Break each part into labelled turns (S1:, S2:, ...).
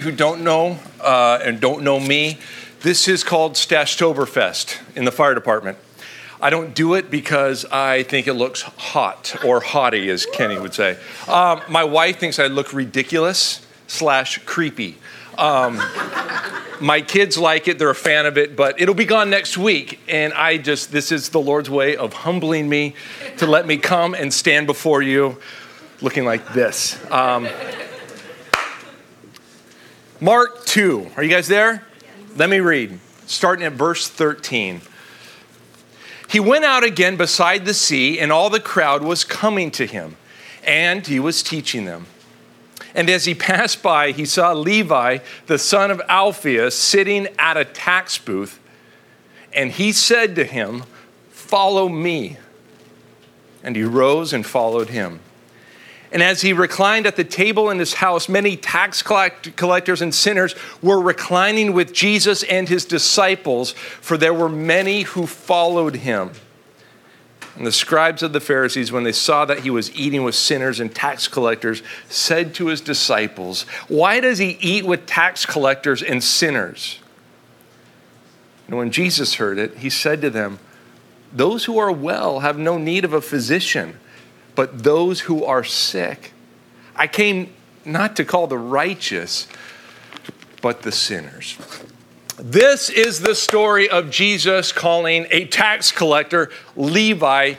S1: who don't know uh, and don't know me, this is called Stashtoberfest in the fire department. I don't do it because I think it looks hot or haughty, as Kenny would say. Um, my wife thinks I look ridiculous slash creepy. Um, my kids like it; they're a fan of it, but it'll be gone next week. And I just, this is the Lord's way of humbling me to let me come and stand before you looking like this. Um, Mark 2. Are you guys there? Let me read, starting at verse 13. He went out again beside the sea, and all the crowd was coming to him, and he was teaching them. And as he passed by, he saw Levi, the son of Alphaeus, sitting at a tax booth, and he said to him, Follow me. And he rose and followed him. And as he reclined at the table in his house, many tax collectors and sinners were reclining with Jesus and his disciples, for there were many who followed him. And the scribes of the Pharisees, when they saw that he was eating with sinners and tax collectors, said to his disciples, Why does he eat with tax collectors and sinners? And when Jesus heard it, he said to them, Those who are well have no need of a physician but those who are sick. I came not to call the righteous, but the sinners. This is the story of Jesus calling a tax collector, Levi,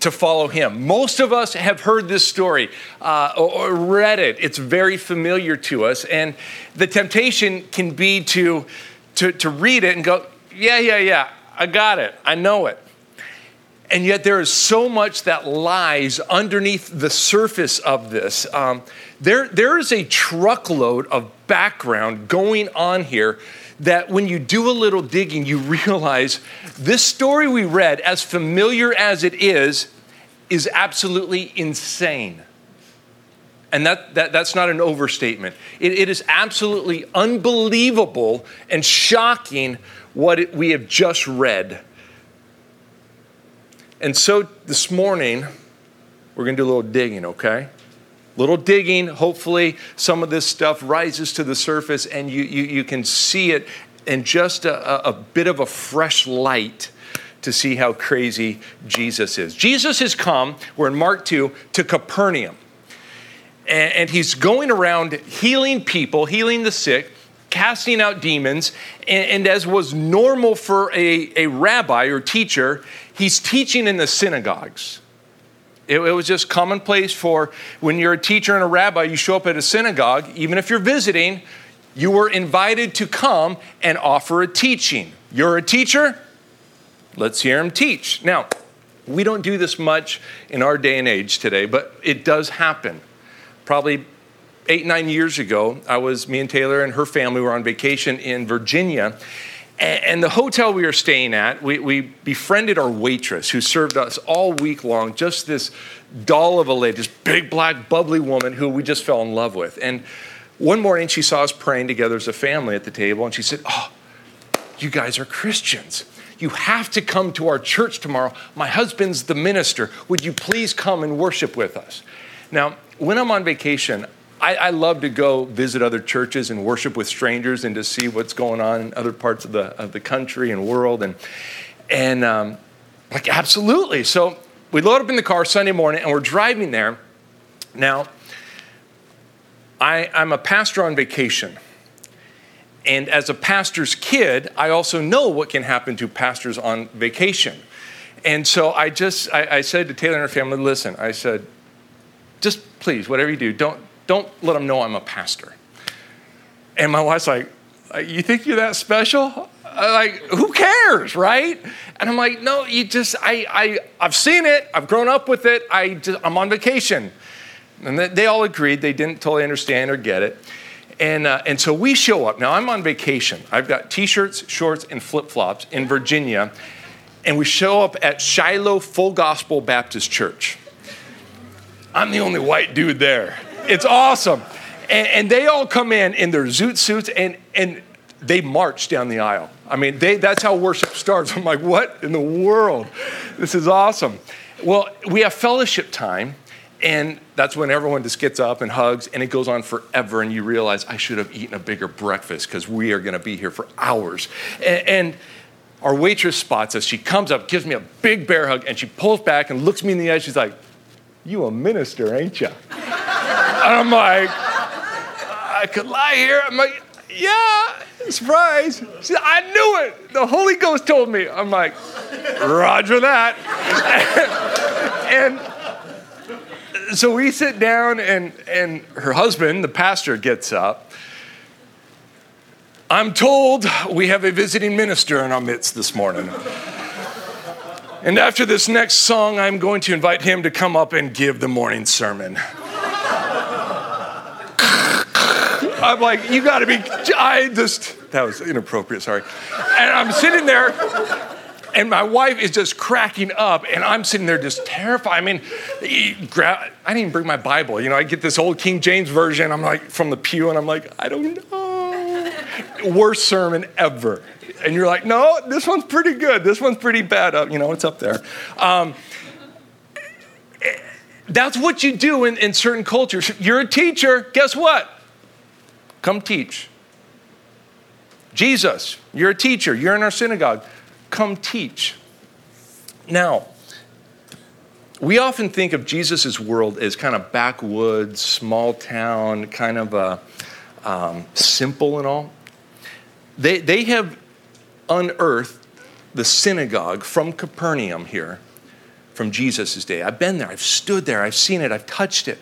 S1: to follow him. Most of us have heard this story uh, or read it. It's very familiar to us. And the temptation can be to, to, to read it and go, yeah, yeah, yeah, I got it, I know it. And yet, there is so much that lies underneath the surface of this. Um, there, there is a truckload of background going on here that when you do a little digging, you realize this story we read, as familiar as it is, is absolutely insane. And that, that, that's not an overstatement. It, it is absolutely unbelievable and shocking what it, we have just read. And so this morning, we're going to do a little digging, okay? Little digging. Hopefully, some of this stuff rises to the surface and you, you, you can see it in just a, a bit of a fresh light to see how crazy Jesus is. Jesus has come, we're in Mark 2, to Capernaum. And, and he's going around healing people, healing the sick, casting out demons. And, and as was normal for a, a rabbi or teacher, he's teaching in the synagogues. It, it, was just commonplace for when you're a teacher and a rabbi, you show up at a synagogue, even if you're visiting, you were invited to come and offer a teaching. You're a teacher? Let's hear him teach. Now, we don't do this much in our day and age today, but it does happen. Probably eight, nine years ago, I was, me and Taylor and her family were on vacation in Virginia and the hotel we were staying at, we, we, befriended our waitress who served us all week long, just this doll of a lady, this big, black, bubbly woman who we just fell in love with. And one morning she saw us praying together as a family at the table, and she said, Oh, you guys are Christians. You have to come to our church tomorrow. My husband's the minister. Would you please come and worship with us? Now, when I'm on vacation, I, I, love to go visit other churches and worship with strangers and to see what's going on in other parts of the, of the country and world. And, and um, like, absolutely. So we load up in the car Sunday morning and we're driving there. Now, I, I'm a pastor on vacation. And as a pastor's kid, I also know what can happen to pastors on vacation. And so I just, I, I said to Taylor and her family, listen, I said, just please, whatever you do, don't, don't let them know I'm a pastor. And my wife's like, uh, You think you're that special? Like, who cares, right? And I'm like, No, you just, I, I, I've seen it. I've grown up with it. I just, I'm on vacation. And they all agreed. They didn't totally understand or get it. And, uh, and so we show up. Now, I'm on vacation. I've got t shirts, shorts, and flip flops in Virginia. And we show up at Shiloh Full Gospel Baptist Church. I'm the only white dude there. It's awesome. And, and, they all come in in their zoot suits and, and they march down the aisle. I mean, they, that's how worship starts. I'm like, what in the world? This is awesome. Well, we have fellowship time. And that's when everyone just gets up and hugs, and it goes on forever. And you realize I should have eaten a bigger breakfast because we are going to be here for hours. And, and our waitress spots us. She comes up, gives me a big bear hug, and she pulls back and looks me in the eye. She's like, You a minister, ain't you? I'm like, I could lie here. I'm like, Yeah, surprise. Said, I knew it. The Holy Ghost told me. I'm like, Roger that. and so we sit down, and, and her husband, the pastor, gets up. I'm told we have a visiting minister in our midst this morning. And after this next song, I'm going to invite him to come up and give the morning sermon. I'm like, you gotta be, I just, that was inappropriate, sorry. And I'm sitting there and my wife is just cracking up, and I'm sitting there just terrified. I mean, I didn't even bring my Bible. You know, I get this old King James version. I'm like from the pew, and I'm like, I don't know. Worst sermon ever. And you're like, no, this one's pretty good. This one's pretty bad. Uh, you know, it's up there. Um, that's what you do in, in certain cultures. You're a teacher. Guess what? Come teach. Jesus, you're a teacher. You're in our synagogue come teach. Now, we often think of Jesus' world as kind of backwoods, small town, kind of a, um, simple and all. They, they have unearthed the synagogue from Capernaum here, from Jesus' day. I've been there, I've stood there, I've seen it, I've touched it.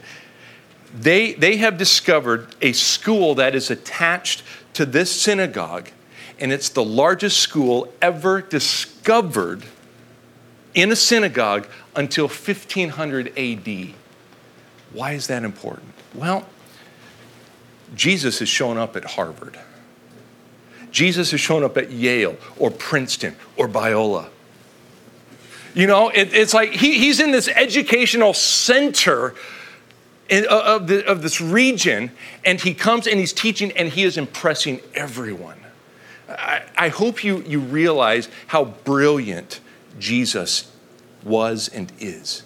S1: They, they have discovered a school that is attached to this synagogue and it's the largest school ever discovered in a synagogue until 1500 AD. Why is that important? Well, Jesus has shown up at Harvard. Jesus has shown up at Yale or Princeton or Biola. You know, it, it's like he, he's in this educational center in, uh, of, the, of this region, and he comes and he's teaching and he is impressing everyone. I, I hope you, you realize how brilliant Jesus was and is.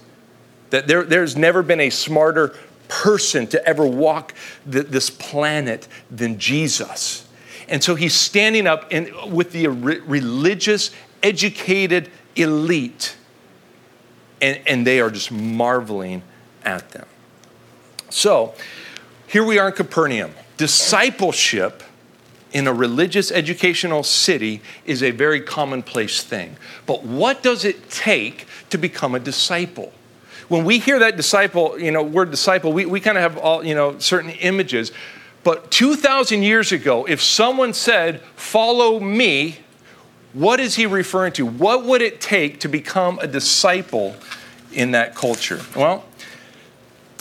S1: That there, there's never been a smarter person to ever walk the, this planet than Jesus. And so he's standing up in, with the re- religious, educated elite, and, and they are just marveling at them. So here we are in Capernaum. Discipleship in a religious educational city is a very commonplace thing. But what does it take to become a disciple? When we hear that disciple, you know, word disciple, we, we kind of have all, you know, certain images. But 2,000 years ago, if someone said, follow me, what is he referring to? What would it take to become a disciple in that culture? Well,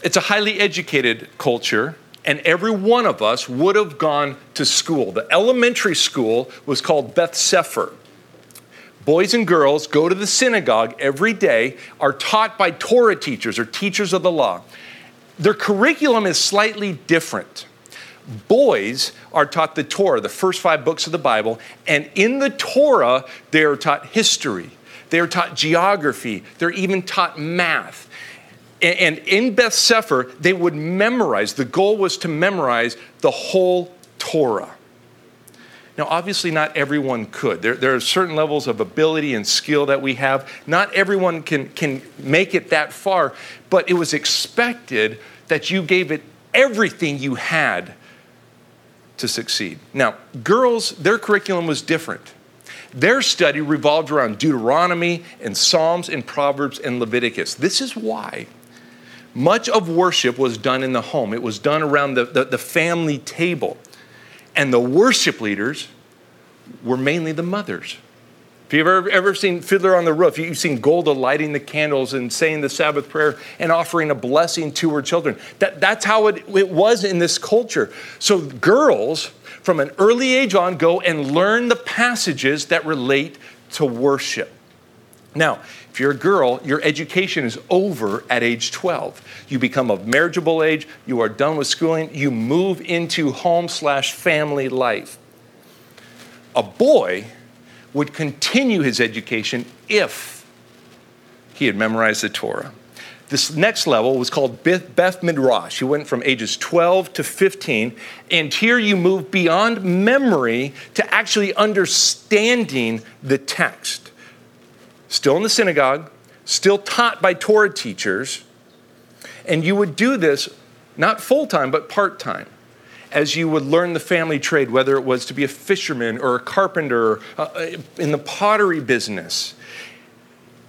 S1: it's a highly educated culture and every one of us would have gone to school. The elementary school was called Beth Sefer. Boys and girls go to the synagogue every day, are taught by Torah teachers or teachers of the law. Their curriculum is slightly different. Boys are taught the Torah, the first five books of the Bible, and in the Torah, they are taught history, they are taught geography, they're even taught math. And in Beth Sefer, they would memorize, the goal was to memorize the whole Torah. Now, obviously, not everyone could. There, there, are certain levels of ability and skill that we have. Not everyone can, can make it that far, but it was expected that you gave it everything you had to succeed. Now, girls, their curriculum was different. Their study revolved around Deuteronomy and Psalms and Proverbs and Leviticus. This is why much of worship was done in the home, it was done around the, the, the family table. And the worship leaders were mainly the mothers. If you've ever, ever seen Fiddler on the Roof, you've seen Golde lighting the candles and saying the Sabbath prayer and offering a blessing to her children. That, that's how it, it was in this culture. So, girls from an early age on go and learn the passages that relate to worship. Now, if you're a girl, your education is over at age 12. You become of marriageable age, you are done with schooling, you move into home slash family life. A boy would continue his education if he had memorized the Torah. This next level was called Beth Midrash. You went from ages 12 to 15, and here you move beyond memory to actually understanding the text. Still in the synagogue, still taught by Torah teachers, and you would do this not full time, but part time as you would learn the family trade, whether it was to be a fisherman or a carpenter uh, uh, in the pottery business.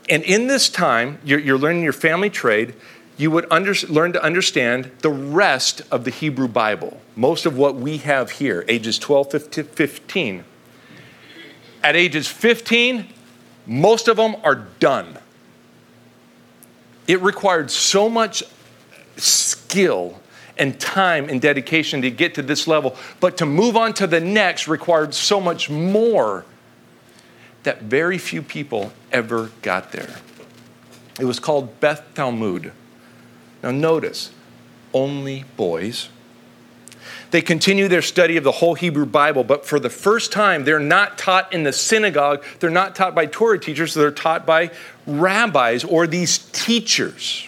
S1: And in this time, you're, you're learning your family trade, you would under, learn to understand the rest of the Hebrew Bible, most of what we have here, ages 12 to 15. At ages 15, most of them are done. It required so much skill and time and dedication to get to this level, but to move on to the next required so much more that very few people ever got there. It was called Beth Talmud. Now, notice, only boys. They continue their study of the whole Hebrew Bible, but for the first time, they're not taught in the synagogue. They're not taught by Torah teachers, they're taught by rabbis or these teachers.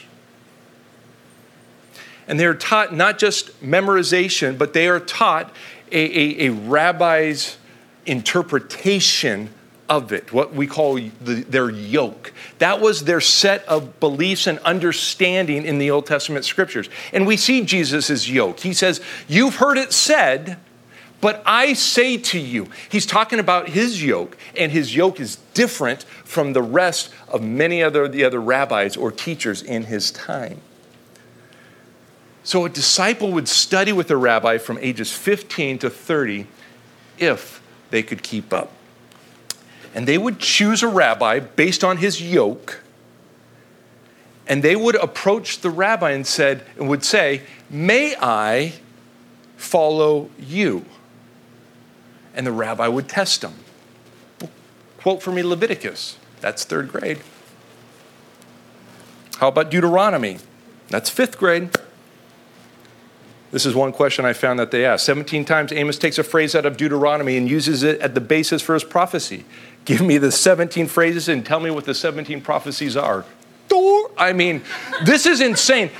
S1: And they're taught not just memorization, but they are taught a, a, a rabbi's interpretation of it, what we call the, their yoke. That was their set of beliefs and understanding in the Old Testament scriptures. And we see Jesus' yoke. He says, You've heard it said, but I say to you, he's talking about his yoke, and his yoke is different from the rest of many other the other rabbis or teachers in his time. So a disciple would study with a rabbi from ages 15 to 30 if they could keep up. And they would choose a rabbi based on his yoke. And they would approach the rabbi and said and would say, "May I follow you?" And the rabbi would test them. Quote for me Leviticus. That's 3rd grade. How about Deuteronomy? That's 5th grade. This is one question I found that they asked. 17 times Amos takes a phrase out of Deuteronomy and uses it at the basis for his prophecy. Give me the 17 phrases and tell me what the 17 prophecies are. I mean, this is insane.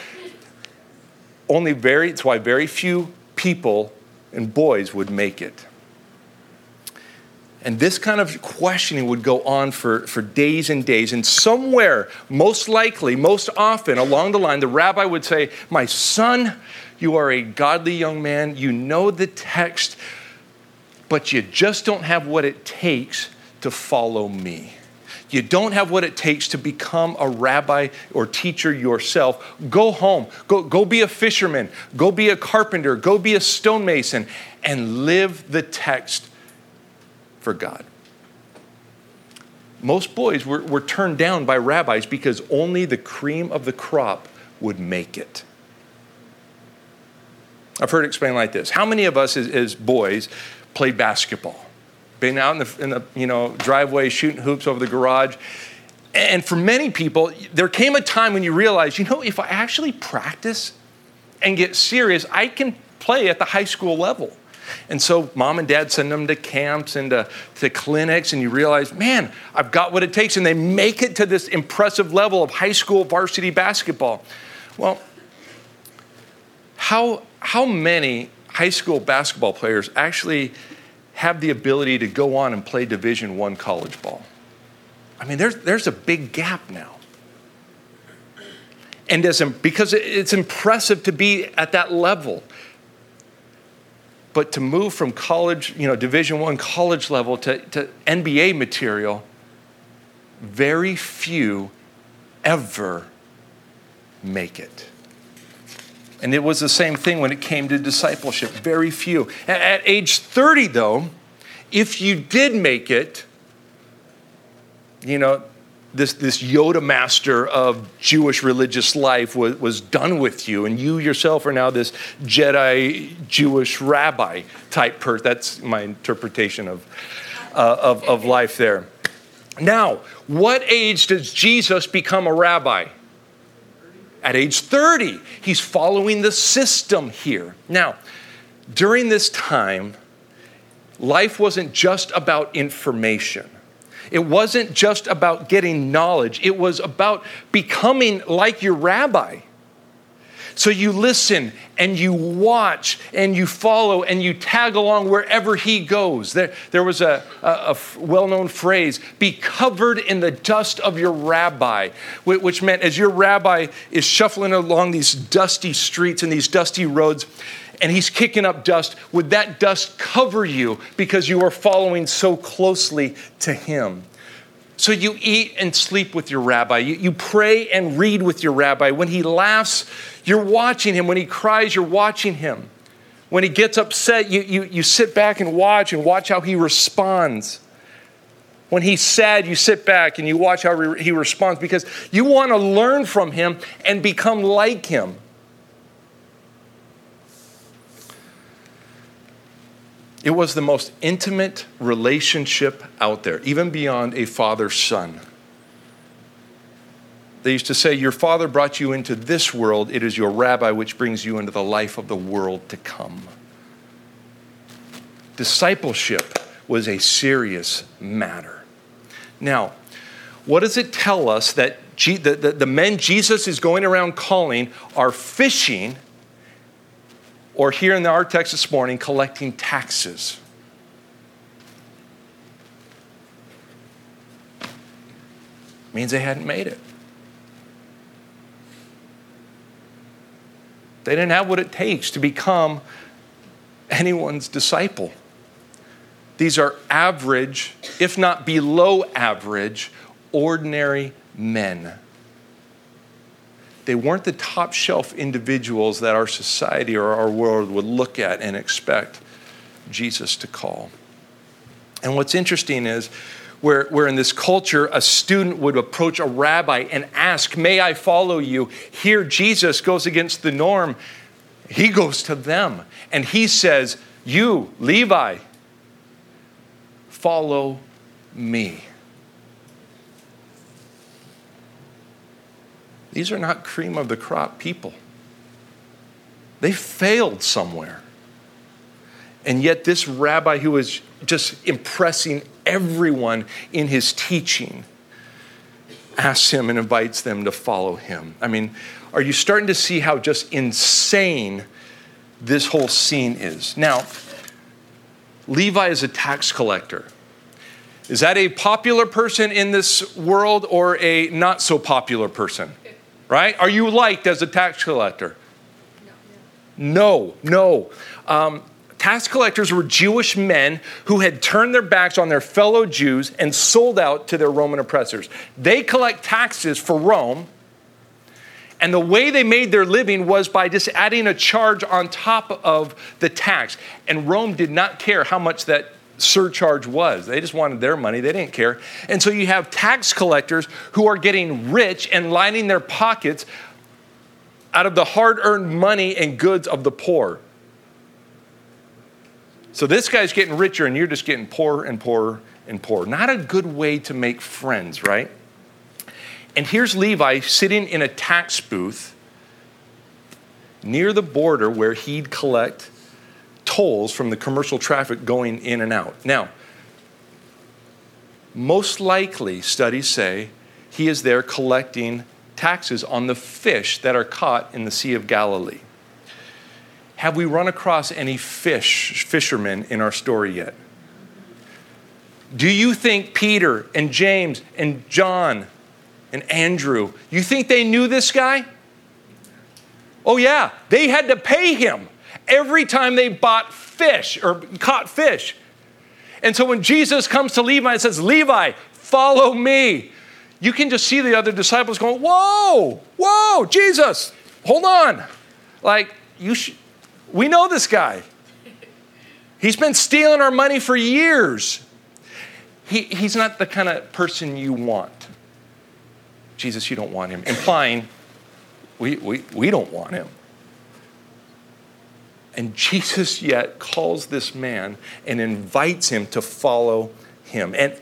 S1: Only very, it's why very few people and boys would make it. And this kind of questioning would go on for, for days and days. And somewhere, most likely, most often along the line, the rabbi would say, My son, you are a godly young man. You know the text, but you just don't have what it takes to follow me. You don't have what it takes to become a rabbi or teacher yourself. Go home. Go, go be a fisherman. Go be a carpenter. Go be a stonemason and live the text for God. Most boys were, were turned down by rabbis because only the cream of the crop would make it. I've heard it explained like this How many of us as, as boys played basketball? Been out in the, in the you know, driveway shooting hoops over the garage. And for many people, there came a time when you realize, you know, if I actually practice and get serious, I can play at the high school level. And so mom and dad send them to camps and to, to, clinics, and you realize, man, I've got what it takes. And they make it to this impressive level of high school varsity basketball. Well, how, how many high school basketball players actually have the ability to go on and play division one college ball? I mean there's, there's a big gap now. And as, because it's impressive to be at that level. But to move from college you know division one college level to, to nba material very few ever make it and it was the same thing when it came to discipleship. Very few. At age 30, though, if you did make it, you know, this, this Yoda master of Jewish religious life was, was done with you, and you yourself are now this Jedi Jewish rabbi type person. That's my interpretation of, uh, of, of life there. Now, what age does Jesus become a rabbi? At age 30. He's following the system here. Now, during this time, life wasn't just about information. It wasn't just about getting knowledge, it was about becoming like your rabbi. So you listen and you watch and you follow and you tag along wherever he goes. There, there was a, a, a well known phrase be covered in the dust of your rabbi, which meant as your rabbi is shuffling along these dusty streets and these dusty roads, and he's kicking up dust, would that dust cover you because you are following so closely to him? So you eat and sleep with your rabbi. You, you pray and read with your rabbi. When he laughs, you're watching him. When he cries, you're watching him. When he gets upset, you, you, you sit back and watch and watch how he responds. When he's sad, you sit back and you watch how he responds because you want to learn from him and become like him. It was the most intimate relationship out there, even beyond a father son. They used to say, Your father brought you into this world, it is your rabbi which brings you into the life of the world to come. Discipleship was a serious matter. Now, what does it tell us that the, the, the men Jesus is going around calling are fishing or here in our text this morning, collecting taxes. Means they hadn't made it. They didn't have what it takes to become anyone's disciple. These are average, if not below average, ordinary men they weren't the top shelf individuals that our society or our world would look at and expect Jesus to call. And what's interesting is, where, where in this culture a student would approach a rabbi and ask, May I follow you? Here, Jesus goes against the norm. He goes to them and he says, You, Levi, follow me. These are not cream of the crop people. They failed somewhere. And yet, this rabbi who was just impressing everyone in his teaching asks him and invites them to follow him. I mean, are you starting to see how just insane this whole scene is? Now, Levi is a tax collector. Is that a popular person in this world or a not so popular person? right? Are you liked as a tax collector? No, no. Um, tax collectors were Jewish men who had turned their backs on their fellow Jews and sold out to their Roman oppressors. They collect taxes for Rome, and the way they made their living was by just adding a charge on top of the tax. And Rome did not care how much that surcharge was. They just wanted their money, they didn't care. And so you have tax collectors who are getting rich and lining their pockets out of the hard earned money and goods of the poor. So this guy's getting richer and you're just getting poorer and poorer and poorer. Not a good way to make friends, right? And here's Levi sitting in a tax booth near the border where he'd collect tolls from the commercial traffic going in and out. Now, most likely, studies say, he is there collecting taxes on the fish that are caught in the Sea of Galilee. Have we run across any fish fishermen in our story yet? Do you think Peter and James and John and Andrew, you think they knew this guy? Oh yeah, they had to pay him every time they bought fish or caught fish. And so when Jesus comes to Levi and says, Levi, follow me, you can just see the other disciples going, Whoa, whoa, Jesus, hold on. Like, you sh- we know this guy. He's been stealing our money for years. He, he's not the kind of person you want. Jesus, you don't want him, implying we, we, we don't want him. And Jesus yet calls this man and invites him to follow him. And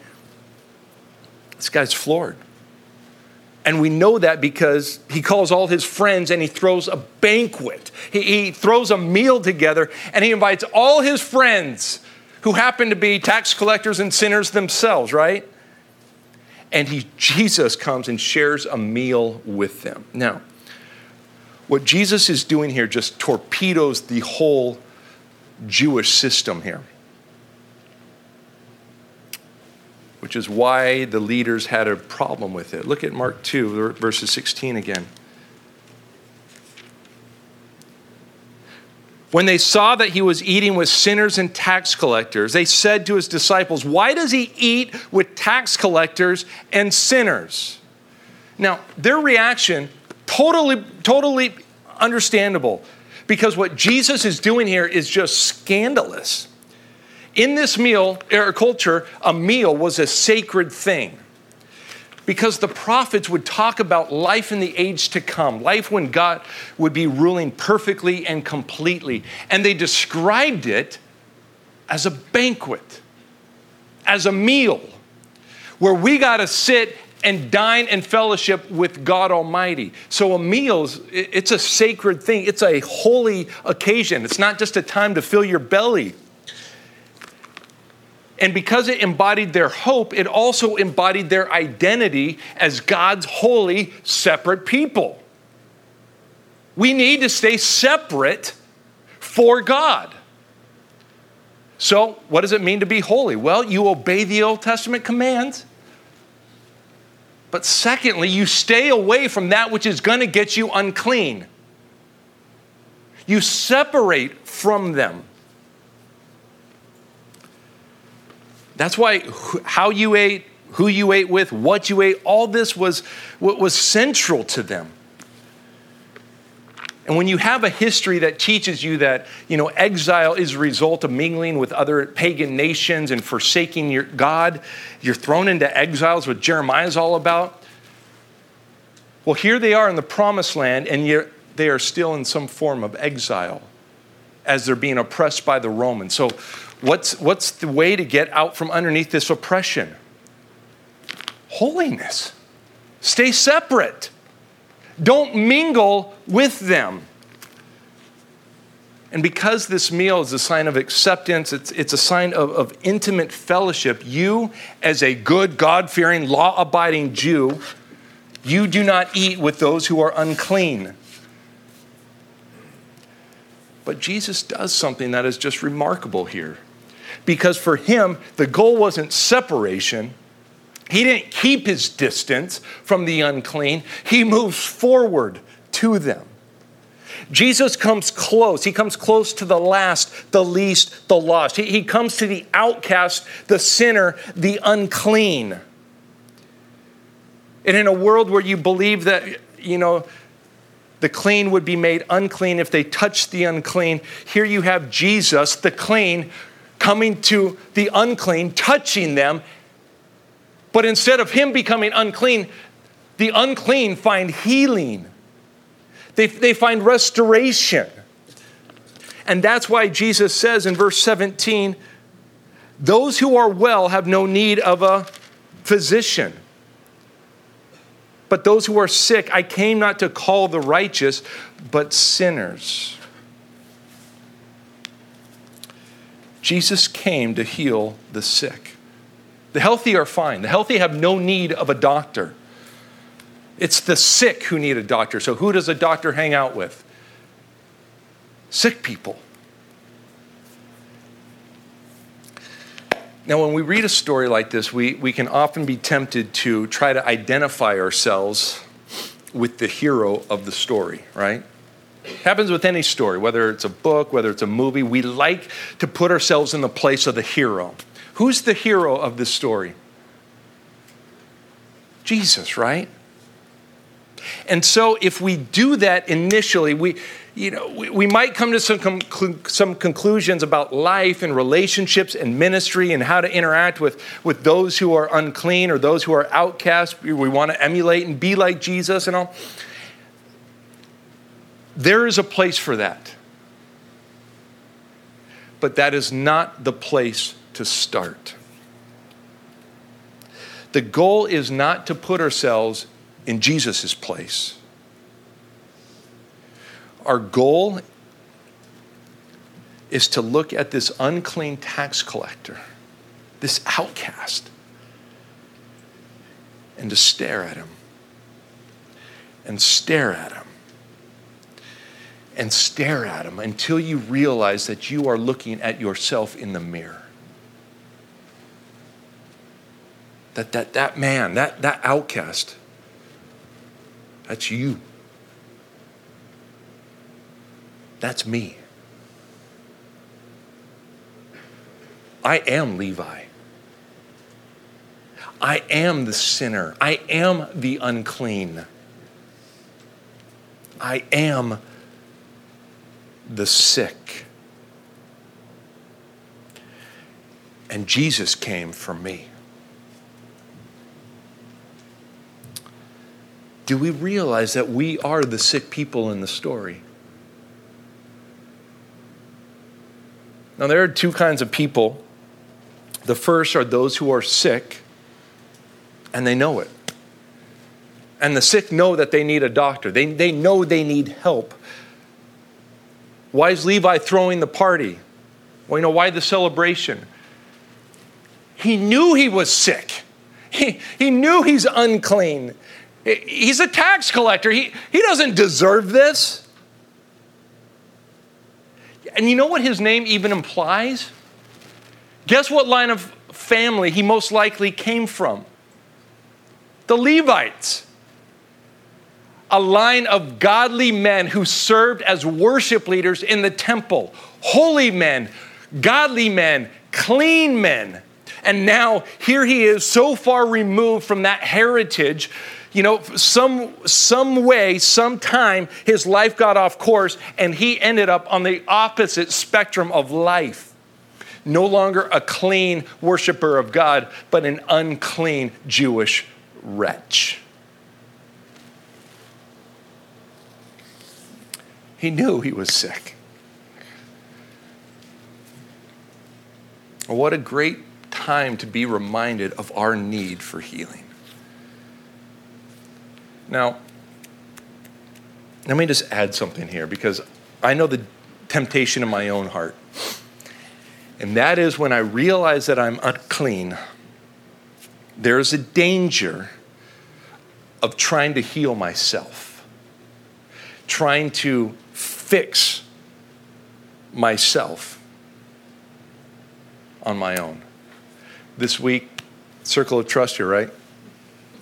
S1: this guy's floored. And we know that because he calls all his friends and he throws a banquet. He, he, throws a meal together and he invites all his friends who happen to be tax collectors and sinners themselves, right? and he, Jesus comes and shares a meal with them. Now, what Jesus is doing here just torpedoes the whole Jewish system here. Which is why the leaders had a problem with it. Look at Mark 2, verses 16 again. When they saw that he was eating with sinners and tax collectors, they said to his disciples, Why does he eat with tax collectors and sinners? Now, their reaction, totally, totally understandable, because what Jesus is doing here is just scandalous. In this meal, or culture, a meal was a sacred thing because the prophets would talk about life in the age to come, life when God would be ruling perfectly and completely. And they described it as a banquet, as a meal, where we got to sit and dine and fellowship with God Almighty. So a meal, it's a sacred thing. It's a holy occasion. It's not just a time to fill your belly. And because it embodied their hope, it also embodied their identity as God's holy, separate people. We need to stay separate for God. So, what does it mean to be holy? Well, you obey the Old Testament commands. But secondly, you stay away from that which is going to get you unclean. You separate from them. That's why how you ate, who you ate with, what you ate, all this was what was central to them. And when you have a history that teaches you that, you know, exile is a result of mingling with other pagan nations and forsaking your God, you're thrown into exiles, what Jeremiah is all about. Well, here they are in the promised land, and yet they are still in some form of exile as they're being oppressed by the Romans. So What's, what's the way to get out from underneath this oppression? Holiness. Stay separate. Don't mingle with them. And because this meal is a sign of acceptance, it's, it's a sign of, of intimate fellowship, you, as a good, God fearing, law abiding Jew, you do not eat with those who are unclean. But Jesus does something that is just remarkable here because for him, the goal wasn't separation. He didn't keep his distance from the unclean, he moves forward to them. Jesus comes close. He comes close to the last, the least, the lost. He, he comes to the outcast, the sinner, the unclean. And in a world where you believe that, you know, the clean would be made unclean if they touched the unclean, here you have Jesus, the clean, coming to the unclean, touching them. But instead of him becoming unclean, the unclean find healing, they, they find restoration. And that's why Jesus says in verse 17, those who are well have no need of a physician. But those who are sick, I came not to call the righteous, but sinners. Jesus came to heal the sick. The healthy are fine. The healthy have no need of a doctor. It's the sick who need a doctor. So, who does a doctor hang out with? Sick people. Now, when we read a story like this, we, we can often be tempted to try to identify ourselves with the hero of the story, right? Happens with any story, whether it's a book, whether it's a movie. We like to put ourselves in the place of the hero. Who's the hero of this story? Jesus, right? And so if we do that initially, we, you know, we, we might come to some, conclu- some conclusions about life and relationships and ministry and how to interact with, with those who are unclean or those who are outcast. We want to emulate and be like Jesus and all. There is a place for that. But that is not the place to start. The goal is not to put ourselves in Jesus' place. Our goal is to look at this unclean tax collector, this outcast, and to stare at him and stare at him and stare at him until you realize that you are looking at yourself in the mirror. That, that, that man, that, that outcast, that's you. That's me. I am Levi. I am the sinner. I am the unclean. I am the sick. And Jesus came for me. Do we realize that we are the sick people in the story? Now, there are two kinds of people. The first are those who are sick and they know it. And the sick know that they need a doctor, they, they know they need help. Why is Levi throwing the party? Well, you know, why the celebration? He knew he was sick. He, he knew he's unclean. He's a tax collector. He, he doesn't deserve this. And you know what his name even implies? Guess what line of family he most likely came from? The Levites a line of godly men who served as worship leaders in the temple. Holy men, godly men, clean men. And now here he is so far removed from that heritage. You know, some, some way, sometime, his life got off course and he ended up on the opposite spectrum of life. No longer a clean worshiper of God, but an unclean Jewish wretch. He knew he was sick. What a great time to be reminded of our need for healing. Now, let me just add something here because I know the temptation in my own heart. And that is when I realize that I'm unclean, there's a danger of trying to heal myself, trying to fix myself on my own. This week, Circle of Trust here, right?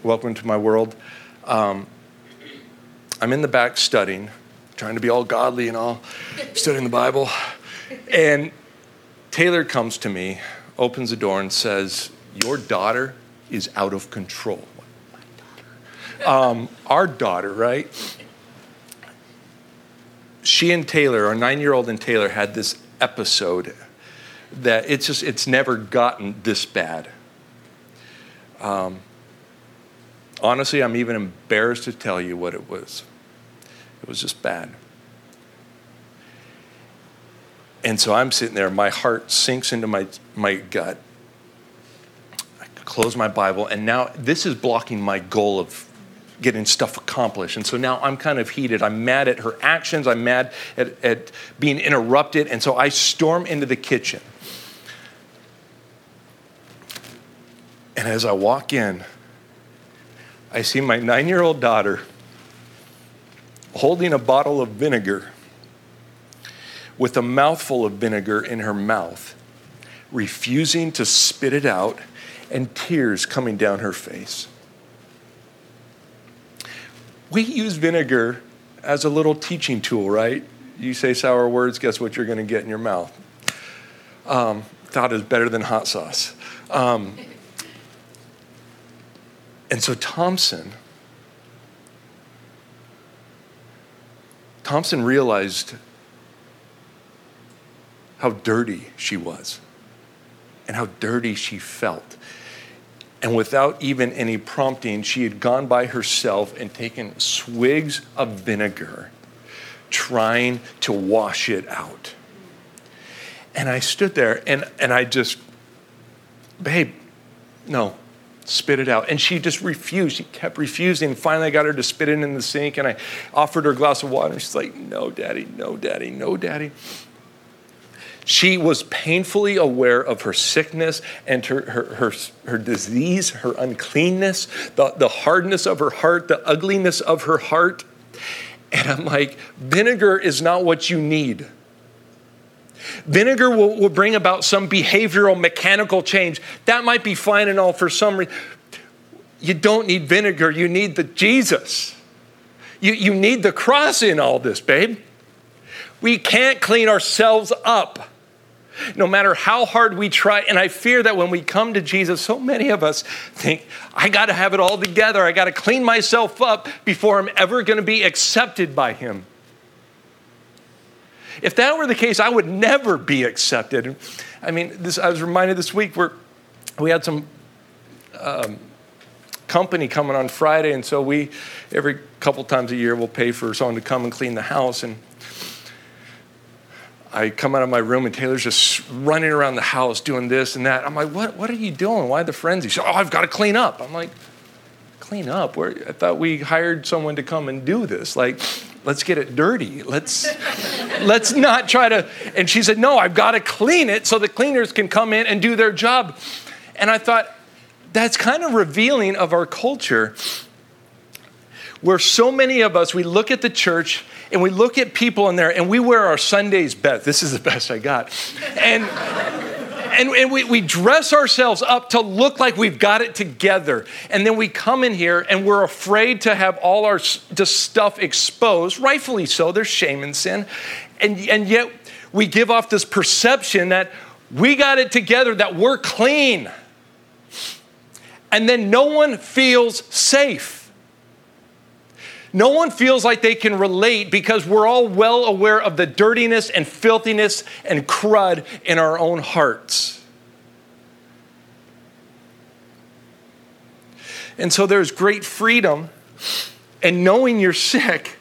S1: Welcome to my world. Um, I'm in the back studying, trying to be all godly and all, studying the Bible. And Taylor comes to me, opens the door, and says, Your daughter is out of control. Um, our daughter, right? She and Taylor, our nine year old and Taylor, had this episode that it's just, it's never gotten this bad. Um, honestly, I'm even embarrassed to tell you what it was. It was just bad. And so I'm sitting there, my heart sinks into my, my gut. I close my Bible, and now this is blocking my goal of getting stuff accomplished. And so now I'm kind of heated. I'm mad at her actions. I'm mad at, at being interrupted. And so I storm into the kitchen. And as I walk in, I see my nine year old daughter holding a bottle of vinegar with a mouthful of vinegar in her mouth, refusing to spit it out, and tears coming down her face we use vinegar as a little teaching tool, right? You say sour words, guess what you're going to get in your mouth? Um, thought is better than hot sauce. Um, and so Thompson, Thompson realized how dirty she was and how dirty she felt. And without even any prompting, she had gone by herself and taken swigs of vinegar, trying to wash it out. And I stood there and, and I just, babe, no, spit it out. And she just refused. She kept refusing. Finally, I got her to spit it in the sink and I offered her a glass of water. She's like, no, daddy, no, daddy, no, daddy. She was painfully aware of her sickness and her, her, her, her, disease, her uncleanness, the, the hardness of her heart, the ugliness of her heart. And I'm like, vinegar is not what you need. Vinegar will, will bring about some behavioral, mechanical change. That might be fine and all for some reason. You don't need vinegar, you need the Jesus. You, you need the cross in all this, babe. We can't clean ourselves up no matter how hard we try. And I fear that when we come to Jesus, so many of us think, I got to have it all together. I got to clean myself up before I'm ever going to be accepted by Him. If that were the case, I would never be accepted. I mean, this, I was reminded this week where we had some um, company coming on Friday, and so we, every couple times a year, we'll pay for someone to come and clean the house. And I come out of my room and Taylor's just running around the house doing this and that. I'm like, what, what are you doing? Why the frenzy? She said, oh, I've got to clean up. I'm like, clean up? Where, I thought we hired someone to come and do this. Like, let's get it dirty. Let's, let's not try to. And she said, no, I've got to clean it so the cleaners can come in and do their job. And I thought, that's kind of revealing of our culture where so many of us, we look at the church and we look at people in there and we wear our Sunday's best. This is the best I got. And and, and we, we dress ourselves up to look like we've got it together. And then we come in here and we're afraid to have all our stuff exposed, rightfully so. There's shame and sin. And, and yet we give off this perception that we got it together, that we're clean. And then no one feels safe. No one feels like they can relate because we're all well aware of the dirtiness and filthiness and crud in our own hearts. And so there's great freedom in knowing you're sick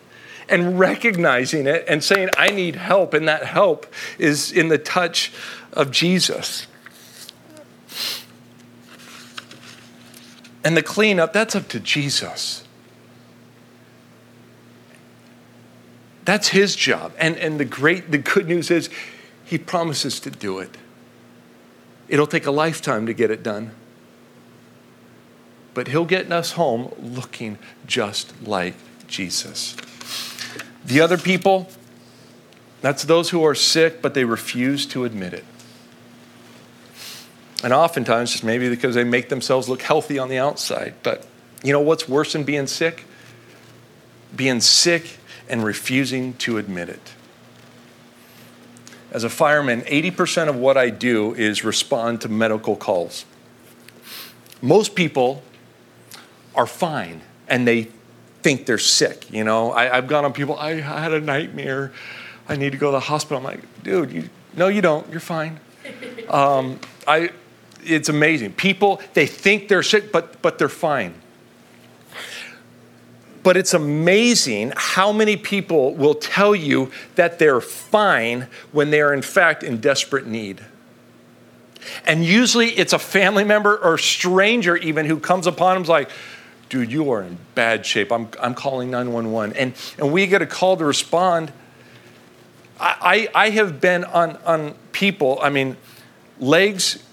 S1: and recognizing it and saying, I need help. And that help is in the touch of Jesus. And the cleanup, that's up to Jesus. That's his job. And, and the great, the good news is he promises to do it. It'll take a lifetime to get it done. But he'll get us home looking just like Jesus. The other people, that's those who are sick, but they refuse to admit it. And oftentimes, just maybe because they make themselves look healthy on the outside. But you know what's worse than being sick? Being sick and refusing to admit it. As a fireman, 80% of what I do is respond to medical calls. Most people are fine and they think they're sick. You know, I, have gone on people, I had a nightmare. I need to go to the hospital. I'm like, dude, you, no, you don't. You're fine. Um, I, it's amazing. People, they think they're sick, but, but they're fine. But it's amazing how many people will tell you that they're fine when they are, in fact, in desperate need. And usually it's a family member or stranger, even, who comes upon them, like, dude, you are in bad shape. I'm, I'm calling 911. And, and we get a call to respond. I, I, I have been on, on people, I mean, legs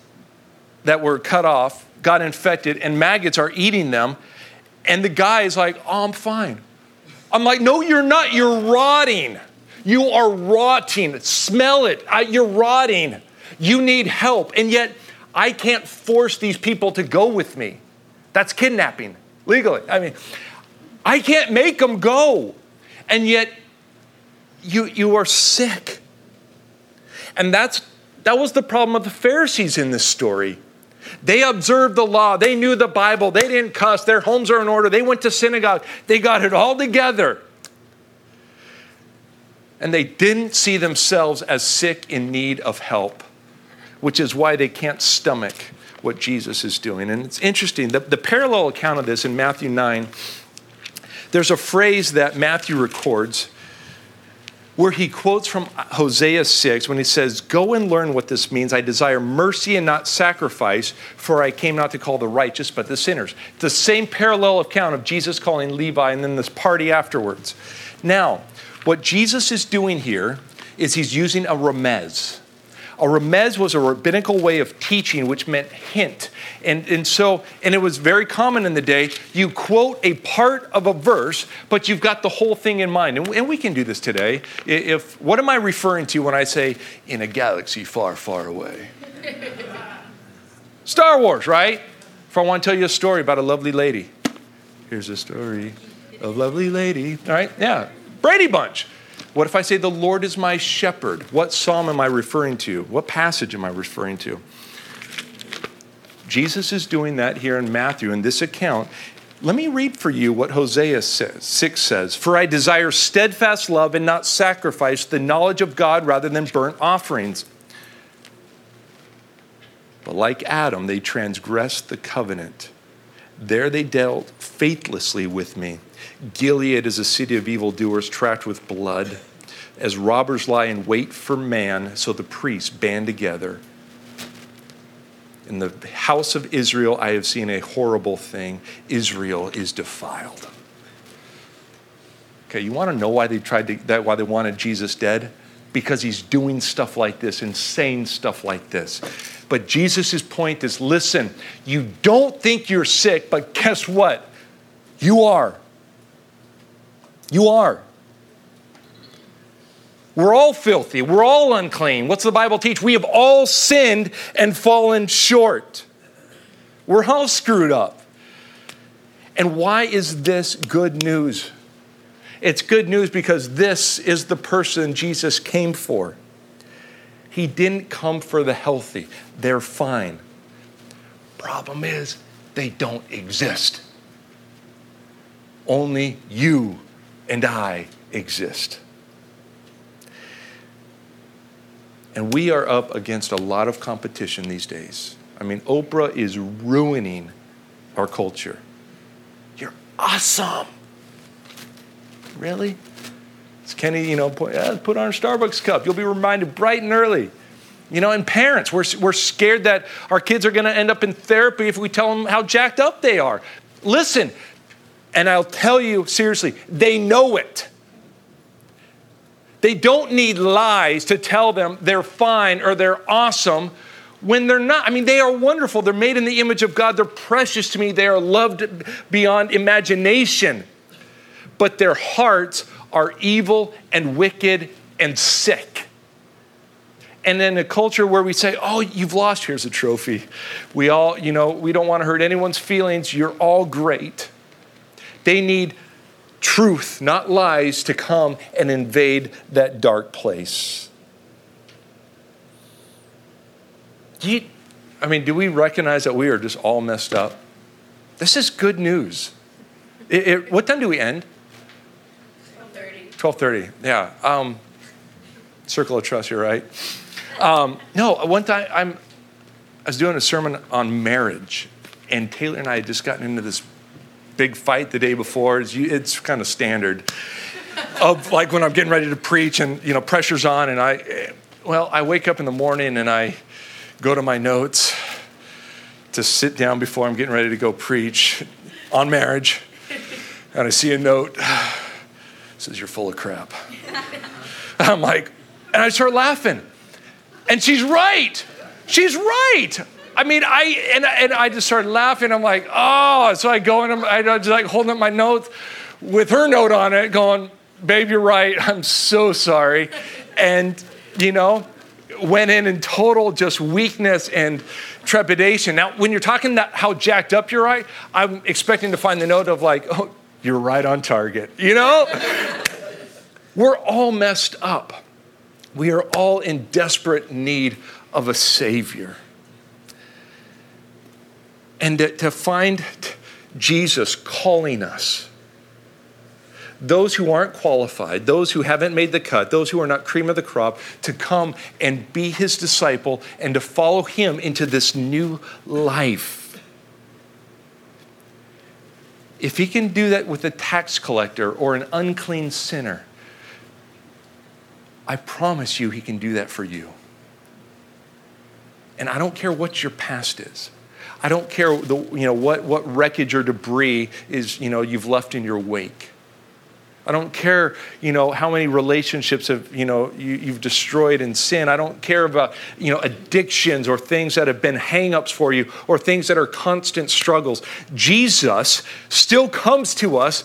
S1: that were cut off, got infected, and maggots are eating them and the guy is like, oh, I'm fine. I'm like, no, you're not. You're rotting. You are rotting. Smell it. I, you're rotting. You need help. And yet, I can't force these people to go with me. That's kidnapping legally. I mean, I can't make them go. And yet, you, you are sick. And that's, that was the problem of the Pharisees in this story. They observed the law. They knew the Bible. They didn't cuss. Their homes are in order. They went to synagogue. They got it all together. And they didn't see themselves as sick in need of help, which is why they can't stomach what Jesus is doing. And it's interesting, the, the parallel account of this in Matthew 9, there's a phrase that Matthew records where he quotes from Hosea 6 when he says, Go and learn what this means. I desire mercy and not sacrifice, for I came not to call the righteous, but the sinners. The same parallel account of Jesus calling Levi and then this party afterwards. Now, what Jesus is doing here is he's using a remez. A remez was a rabbinical way of teaching, which meant hint. And, and so, and it was very common in the day, you quote a part of a verse, but you've got the whole thing in mind. And, and we can do this today. If, what am I referring to when I say, in a galaxy far, far away? Star Wars, right? If I want to tell you a story about a lovely lady, here's a story of lovely lady. All right, yeah. Brady Bunch. What if I say, The Lord is my shepherd? What psalm am I referring to? What passage am I referring to? Jesus is doing that here in Matthew in this account. Let me read for you what Hosea says, 6 says. For I desire steadfast love and not sacrifice, the knowledge of God rather than burnt offerings. But like Adam, they transgressed the covenant. There they dealt faithlessly with me. Gilead is a city of evildoers tracked with blood. As robbers lie in wait for man, so the priests band together. In the house of Israel, I have seen a horrible thing. Israel is defiled. Okay, you want to know why they tried to, that, why they wanted Jesus dead? Because he's doing stuff like this, insane stuff like this. But Jesus' point is listen, you don't think you're sick, but guess what? You are. You are. We're all filthy. We're all unclean. What's the Bible teach? We have all sinned and fallen short. We're all screwed up. And why is this good news? It's good news because this is the person Jesus came for. He didn't come for the healthy, they're fine. Problem is, they don't exist. Only you and I exist. And we are up against a lot of competition these days. I mean, Oprah is ruining our culture. You're awesome. Really? It's Kenny, you know, put, yeah, put on a Starbucks cup. You'll be reminded bright and early. You know, and parents, we're, we're scared that our kids are going to end up in therapy if we tell them how jacked up they are. Listen, and I'll tell you seriously, they know it. They don't need lies to tell them they're fine or they're awesome when they're not. I mean, they are wonderful. They're made in the image of God. They're precious to me. They are loved beyond imagination. But their hearts are evil and wicked and sick. And in a culture where we say, oh, you've lost, here's a trophy. We all, you know, we don't want to hurt anyone's feelings. You're all great. They need truth, not lies, to come and invade that dark place. You, I mean, do we recognize that we are just all messed up? This is good news. It, it, what time do we end? 12.30. 12.30, yeah. Um, circle of trust, you're right. Um, no, one time I'm, I was doing a sermon on marriage, and Taylor and I had just gotten into this big fight the day before. It's, it's kind of standard of like when I'm getting ready to preach and you know pressure's on, and I, well, I wake up in the morning and I go to my notes to sit down before I'm getting ready to go preach on marriage, and I see a note says you're full of crap. I'm like, and I start laughing, and she's right. She's right. I mean, I and, and I just started laughing. I'm like, oh, so I go and I'm I just like holding up my notes with her note on it, going, babe, you're right. I'm so sorry. And, you know, went in in total just weakness and trepidation. Now, when you're talking that how jacked up you're right, I'm expecting to find the note of like, oh, you're right on target. You know? We're all messed up. We are all in desperate need of a Savior and to, to find Jesus calling us. Those who aren't qualified, those who haven't made the cut, those who are not cream of the crop, to come and be his disciple and to follow him into this new life. If he can do that with a tax collector or an unclean sinner, I promise you he can do that for you. And I don't care what your past is. I don't care the, you know, what, what wreckage or debris is, you know, you've left in your wake. I don't care, you know, how many relationships have, you know, you, have destroyed in sin. I don't care about, you know, addictions or things that have been hangups for you or things that are constant struggles. Jesus still comes to us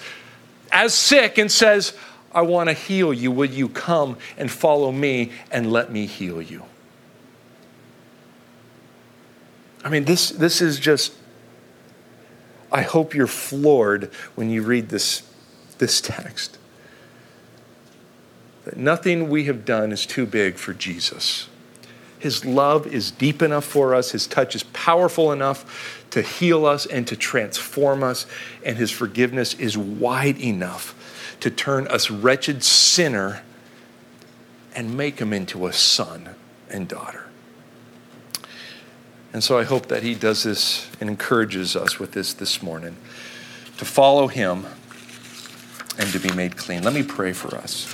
S1: as sick and says, I want to heal you. Will you come and follow me and let me heal you? I mean, this, this is just, I hope you're floored when you read this this text. That nothing we have done is too big for Jesus. His love is deep enough for us, His touch is powerful enough to heal us and to transform us, and His forgiveness is wide enough to turn us wretched sinner and make him into a son and daughter. And so I hope that he does this and encourages us with this this morning to follow him and to be made clean. Let me pray for us.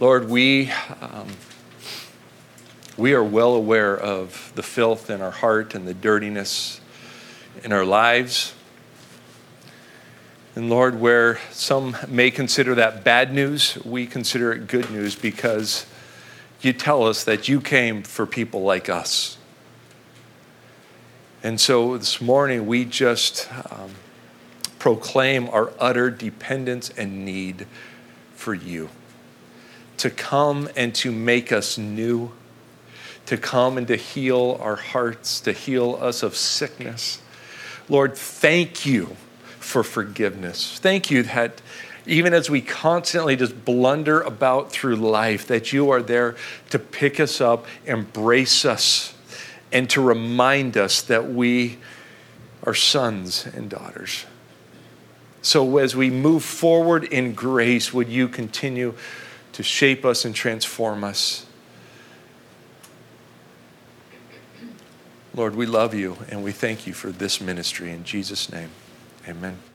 S1: Lord, we, um, we are well aware of the filth in our heart and the dirtiness in our lives. And Lord, where some may consider that bad news, we consider it good news because you tell us that you came for people like us. And so this morning, we just um, proclaim our utter dependence and need for you to come and to make us new, to come and to heal our hearts, to heal us of sickness. Lord, thank you for forgiveness. Thank you that even as we constantly just blunder about through life, that you are there to pick us up, embrace us and to remind us that we are sons and daughters. So, as we move forward in grace, would you continue to shape us and transform us? Lord, we love you and we thank you for this ministry. In Jesus' name, amen.